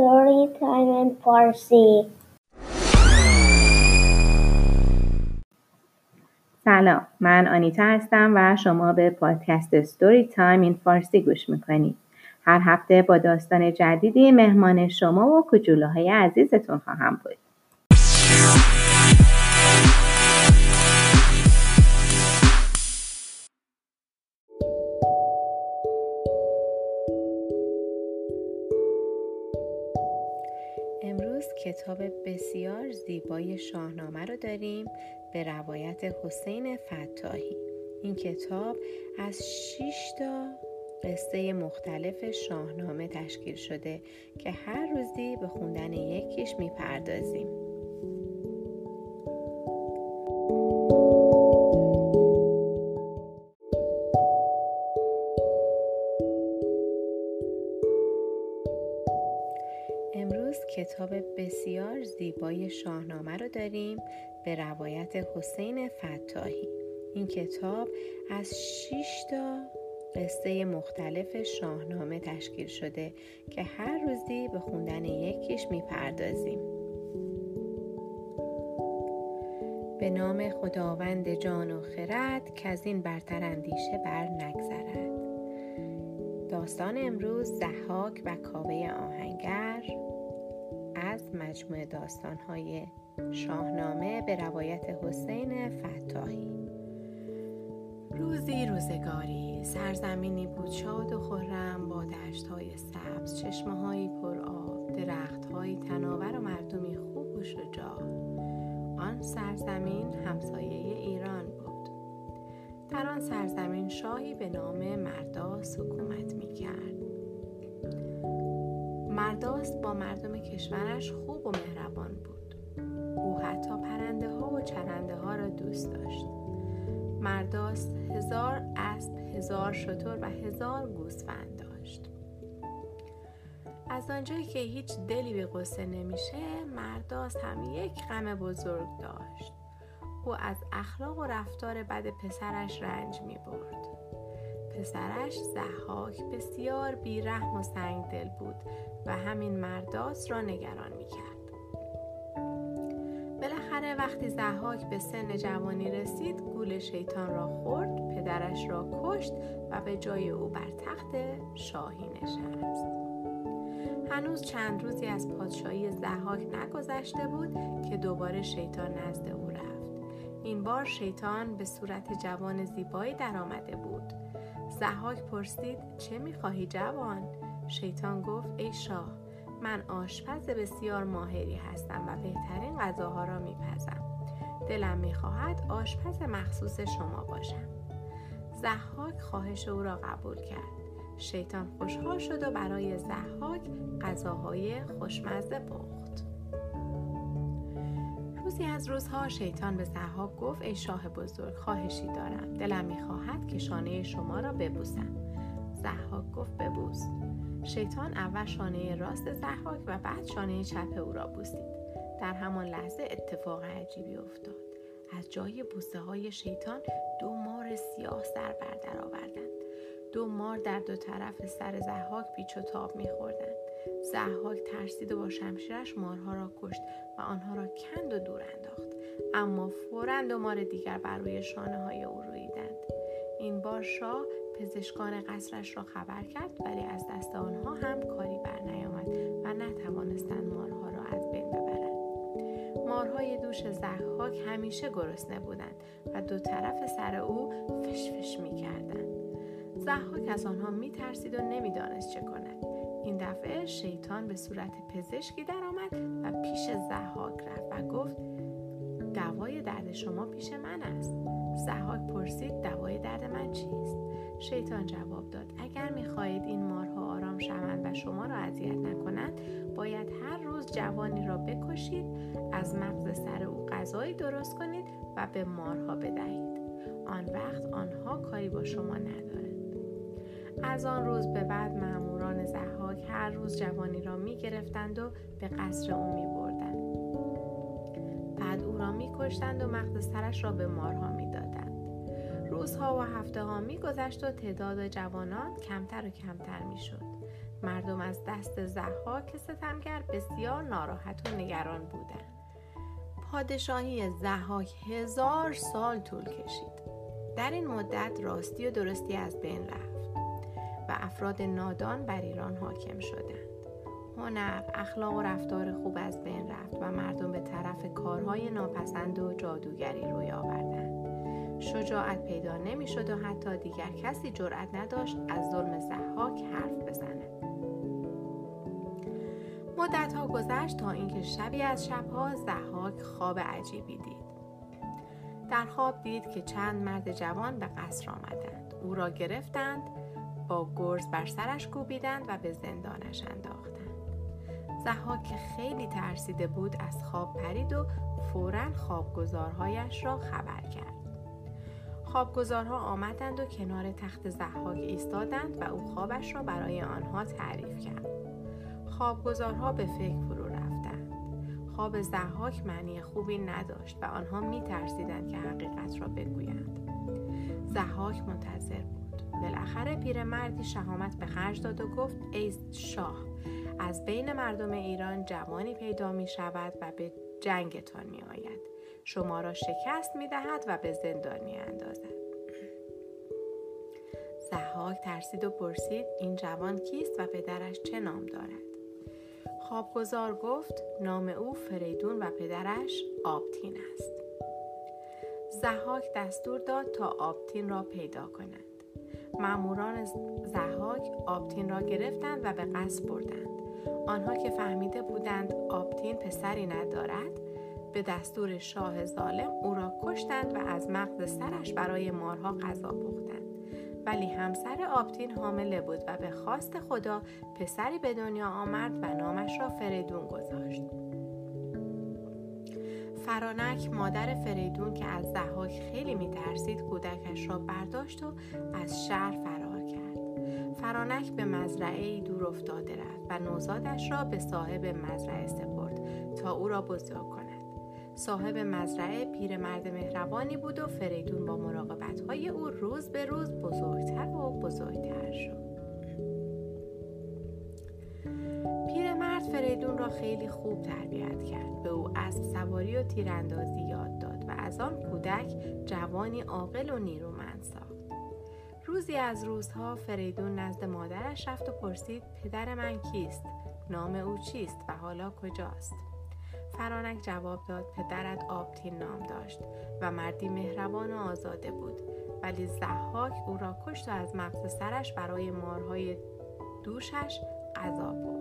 Story Time in Farsi. سلام من آنیتا هستم و شما به پادکست ستوری تایم این فارسی گوش می‌کنید. هر هفته با داستان جدیدی مهمان شما و کجوله عزیزتون خواهم بود. کتاب بسیار زیبای شاهنامه رو داریم به روایت حسین فتاحی. این کتاب از 6 تا قصه مختلف شاهنامه تشکیل شده که هر روزی به خوندن یکیش می‌پردازیم. کتاب بسیار زیبای شاهنامه رو داریم به روایت حسین فتاحی. این کتاب از 6 تا قصه مختلف شاهنامه تشکیل شده که هر روزی به خوندن یکیش می‌پردازیم. به نام خداوند جان و خرد که از این برتر اندیشه بر نگذرد داستان امروز زحاک و کاوه آهنگر از مجموعه داستانهای شاهنامه به روایت حسین فتاحی. روزی روزگاری سرزمینی بود شاد و خرم با های سبز چشمه پر آب های تناور و مردمی خوب و شجاع. آن سرزمین همسایه ایران بود. در آن سرزمین شاهی به نام مرداس حکومت می کرد مرداست با مردم کشورش خوب و مهربان بود. او حتی پرنده ها و چرنده ها را دوست داشت. مرداست هزار اسب هزار شتر و هزار گوسفند داشت. از آنجایی که هیچ دلی به قصه نمیشه مرداست هم یک غم بزرگ داشت. او از اخلاق و رفتار بد پسرش رنج می برد پسرش زحاک بسیار بیرحم و سنگ دل بود و همین مرداس را نگران می کرد. بالاخره وقتی زحاک به سن جوانی رسید گول شیطان را خورد پدرش را کشت و به جای او بر تخت شاهی نشست. هنوز چند روزی از پادشاهی زحاک نگذشته بود که دوباره شیطان نزد او رفت. این بار شیطان به صورت جوان زیبایی درآمده بود. زحاک پرسید چه می‌خواهی جوان؟ شیطان گفت ای شاه من آشپز بسیار ماهری هستم و بهترین غذاها را میپزم. دلم می‌خواهد آشپز مخصوص شما باشم. زحاک خواهش او را قبول کرد. شیطان خوشحال شد و برای زحاک غذاهای خوشمزه پخت. روزی از روزها شیطان به زحاک گفت ای شاه بزرگ خواهشی دارم. دلم می‌خواهد که شانه شما را ببوسم. زحاک گفت ببوس. شیطان اول شانه راست زحاک و بعد شانه چپ او را بوسید. در همان لحظه اتفاق عجیبی افتاد. از جای بوسه های شیطان دو مار سیاه سر بر آوردند. دو مار در دو طرف سر زحاک پیچ و تاب میخوردند. زحاک ترسید و با شمشیرش مارها را کشت و آنها را کند و دور انداخت اما فورا دو مار دیگر بر روی شانه های او رویدند این بار شاه پزشکان قصرش را خبر کرد ولی از دست آنها هم کاری بر نیامد و نتوانستند مارها را از بین ببرند مارهای دوش زحاک همیشه گرسنه بودند و دو طرف سر او فش فش می کردند. زحاک از آنها می ترسید و نمی‌دانست چه کند. این دفعه شیطان به صورت پزشکی درآمد و پیش زحاک رفت و گفت دوای درد شما پیش من است. زحاک پرسید دوای درد من چیست؟ شیطان جواب داد اگر می‌خواهید این مارها آرام شوند و شما را اذیت نکنند باید هر روز جوانی را بکشید از مغز سر او غذایی درست کنید و به مارها بدهید آن وقت آنها کاری با شما ندارند از آن روز به بعد ماموران زحاک هر روز جوانی را می گرفتند و به قصر او می بردند. بعد او را می کشتند و مغز سرش را به مارها می دادند. روزها و هفته ها می گذشت و تعداد جوانان کمتر و کمتر می شد. مردم از دست زحاک ستمگر بسیار ناراحت و نگران بودند پادشاهی زحاک هزار سال طول کشید در این مدت راستی و درستی از بین رفت و افراد نادان بر ایران حاکم شدند. هنر اخلاق و رفتار خوب از بین رفت و مردم به طرف کارهای ناپسند و جادوگری روی آوردند. شجاعت پیدا نمی‌شد و حتی دیگر کسی جرأت نداشت از ظلم زحاک حرف بزند. مدت ها گذشت تا اینکه شبی از شبها زحاک خواب عجیبی دید. در خواب دید که چند مرد جوان به قصر آمدند. او را گرفتند با گرز بر سرش کوبیدند و به زندانش انداختند. زحاک که خیلی ترسیده بود از خواب پرید و فورا خوابگزارهایش را خبر کرد. خوابگزارها آمدند و کنار تخت زحاک ایستادند و او خوابش را برای آنها تعریف کرد. خوابگزارها به فکر فرو رفتند. خواب زحاک معنی خوبی نداشت و آنها می ترسیدند که حقیقت را بگویند. زحاک منتظر بود. بالاخره پیرمردی شهامت به خرج داد و گفت ای شاه از بین مردم ایران جوانی پیدا می شود و به جنگتان می آید. شما را شکست می دهد و به زندان می اندازد. زحاک ترسید و پرسید این جوان کیست و پدرش چه نام دارد؟ خوابگزار گفت نام او فریدون و پدرش آبتین است. زحاک دستور داد تا آبتین را پیدا کنند ماموران زحاک آبتین را گرفتند و به قصد بردند. آنها که فهمیده بودند آبتین پسری ندارد به دستور شاه ظالم او را کشتند و از مغز سرش برای مارها غذا پختند. ولی همسر آبتین حامله بود و به خواست خدا پسری به دنیا آمد و نامش را فریدون گذاشت. فرانک مادر فریدون که از زحاک خیلی میترسید کودکش را برداشت و از شهر فرار کرد. فرانک به مزرعه ای دور افتاده رفت و نوزادش را به صاحب مزرعه سپرد تا او را بزرگ کند. صاحب مزرعه پیرمرد مهربانی بود و فریدون با مراقبت های او روز به روز بزرگتر و بزرگتر شد. خیلی خوب تربیت کرد. به او اسب سواری و تیراندازی یاد داد و از آن کودک جوانی عاقل و نیرومند ساخت. روزی از روزها فریدون نزد مادرش رفت و پرسید پدر من کیست؟ نام او چیست و حالا کجاست؟ فرانک جواب داد پدرت آبتین نام داشت و مردی مهربان و آزاده بود ولی زحاک او را کشت و از مغز سرش برای مارهای دوشش غذا پخت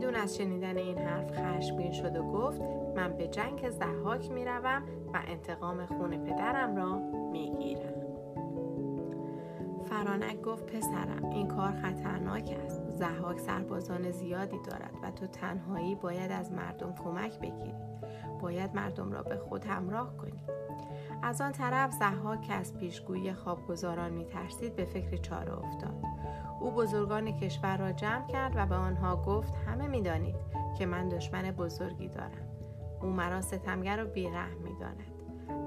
فریدون از شنیدن این حرف خشمگین شد و گفت من به جنگ زحاک می روم و انتقام خون پدرم را می گیرم. فرانک گفت پسرم این کار خطرناک است. زحاک سربازان زیادی دارد و تو تنهایی باید از مردم کمک بگیری. باید مردم را به خود همراه کنی. از آن طرف زحاک که از پیشگویی خوابگزاران میترسید به فکر چاره افتاد. او بزرگان کشور را جمع کرد و به آنها گفت همه می‌دانید که من دشمن بزرگی دارم. او مرا ستمگر و بیرحم می‌داند.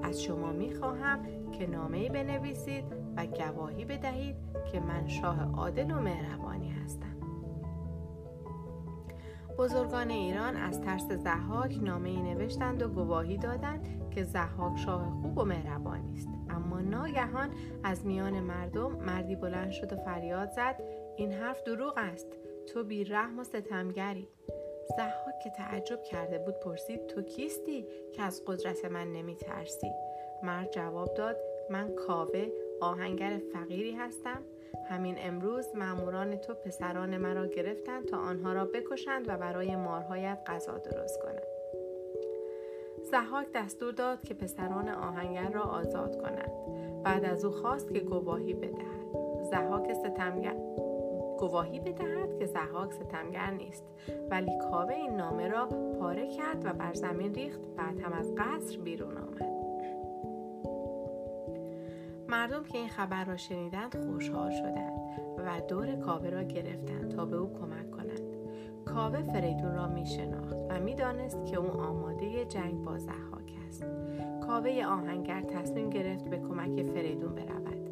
از شما می‌خواهم که نامهای بنویسید و گواهی بدهید که من شاه عادل و مهربانی هستم. بزرگان ایران از ترس زحاک نامه ای نوشتند و گواهی دادند که زحاک شاه خوب و مهربانی است. ناگهان از میان مردم مردی بلند شد و فریاد زد این حرف دروغ است. تو بی رحم و ستمگری. زحاک که تعجب کرده بود پرسید تو کیستی که از قدرت من نمی ترسی مرد جواب داد من کاوه آهنگر فقیری هستم. همین امروز ماموران تو پسران مرا گرفتند تا آنها را بکشند و برای مارهایت غذا درست کنند. زحاک دستور داد که پسران آهنگر را آزاد کنند بعد از او خواست که گواهی بدهد. زحاک ستمگر گواهی بدهد که زحاک ستمگر نیست. ولی کاوه این نامه را پاره کرد و بر زمین ریخت. بعد هم از قصر بیرون آمد. مردم که این خبر را شنیدند خوشحال شدند و دور کاوه را گرفتند تا به او کمک کاوه فریدون را می شناخت و می دانست که او آماده جنگ با زحاک است. کاوه آهنگر تصمیم گرفت به کمک فریدون برود.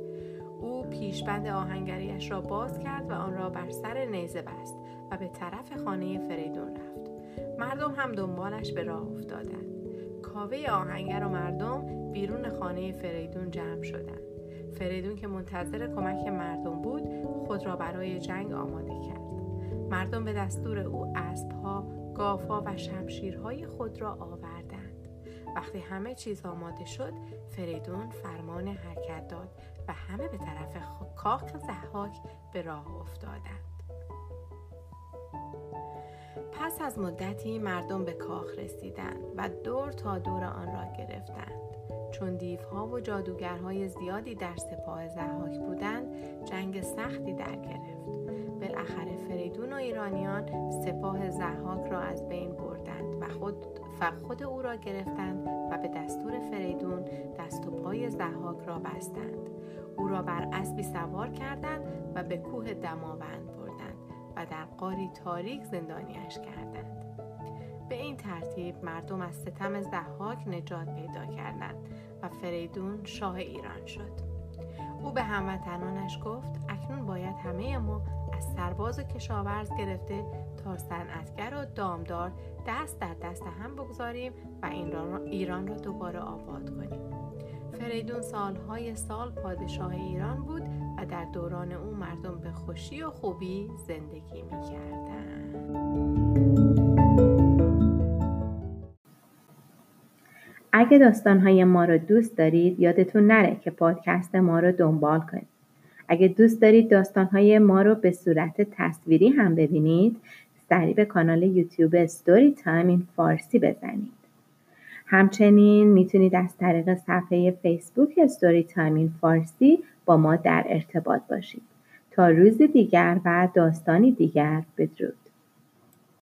او پیشبند آهنگریش را باز کرد و آن را بر سر نیزه بست و به طرف خانه فریدون رفت. مردم هم دنبالش به راه افتادند. کاوه آهنگر و مردم بیرون خانه فریدون جمع شدند. فریدون که منتظر کمک مردم بود خود را برای جنگ آماده کرد. مردم به دستور او اسبها گافها و شمشیرهای خود را آوردند. وقتی همه چیز آماده شد فریدون فرمان حرکت داد و همه به طرف کاخ زحاک به راه افتادند. پس از مدتی مردم به کاخ رسیدند و دور تا دور آن را گرفتند. چون دیوها و جادوگرهای زیادی در سپاه زحاک بودند جنگ سختی در گرفت. بالاخره فریدون و ایرانیان سپاه زحاک را از بین بردند و خود, و خود او را گرفتند و به دستور فریدون دست و پای زحاک را بستند. او را بر اسبی سوار کردند و به کوه دماوند بردند و در قاری تاریک زندانیش کردند. به این ترتیب مردم از ستم زحاک نجات پیدا کردند و فریدون شاه ایران شد. او به هموطنانش گفت اکنون باید همه ما از سرباز و کشاورز گرفته تا صنعتگر و دامدار دست در دست هم بگذاریم و ایران را دوباره آباد کنیم فریدون سالهای سال پادشاه ایران بود و در دوران او مردم به خوشی و خوبی زندگی می اگه داستانهای ما رو دوست دارید یادتون نره که پادکست ما رو دنبال کنید. اگه دوست دارید داستانهای ما رو به صورت تصویری هم ببینید سریع به کانال یوتیوب Storytime in Farsi بزنید. همچنین می‌تونید از طریق صفحه فیسبوک Storytime in Farsi با ما در ارتباط باشید. تا روز دیگر و داستانی دیگر بدرود.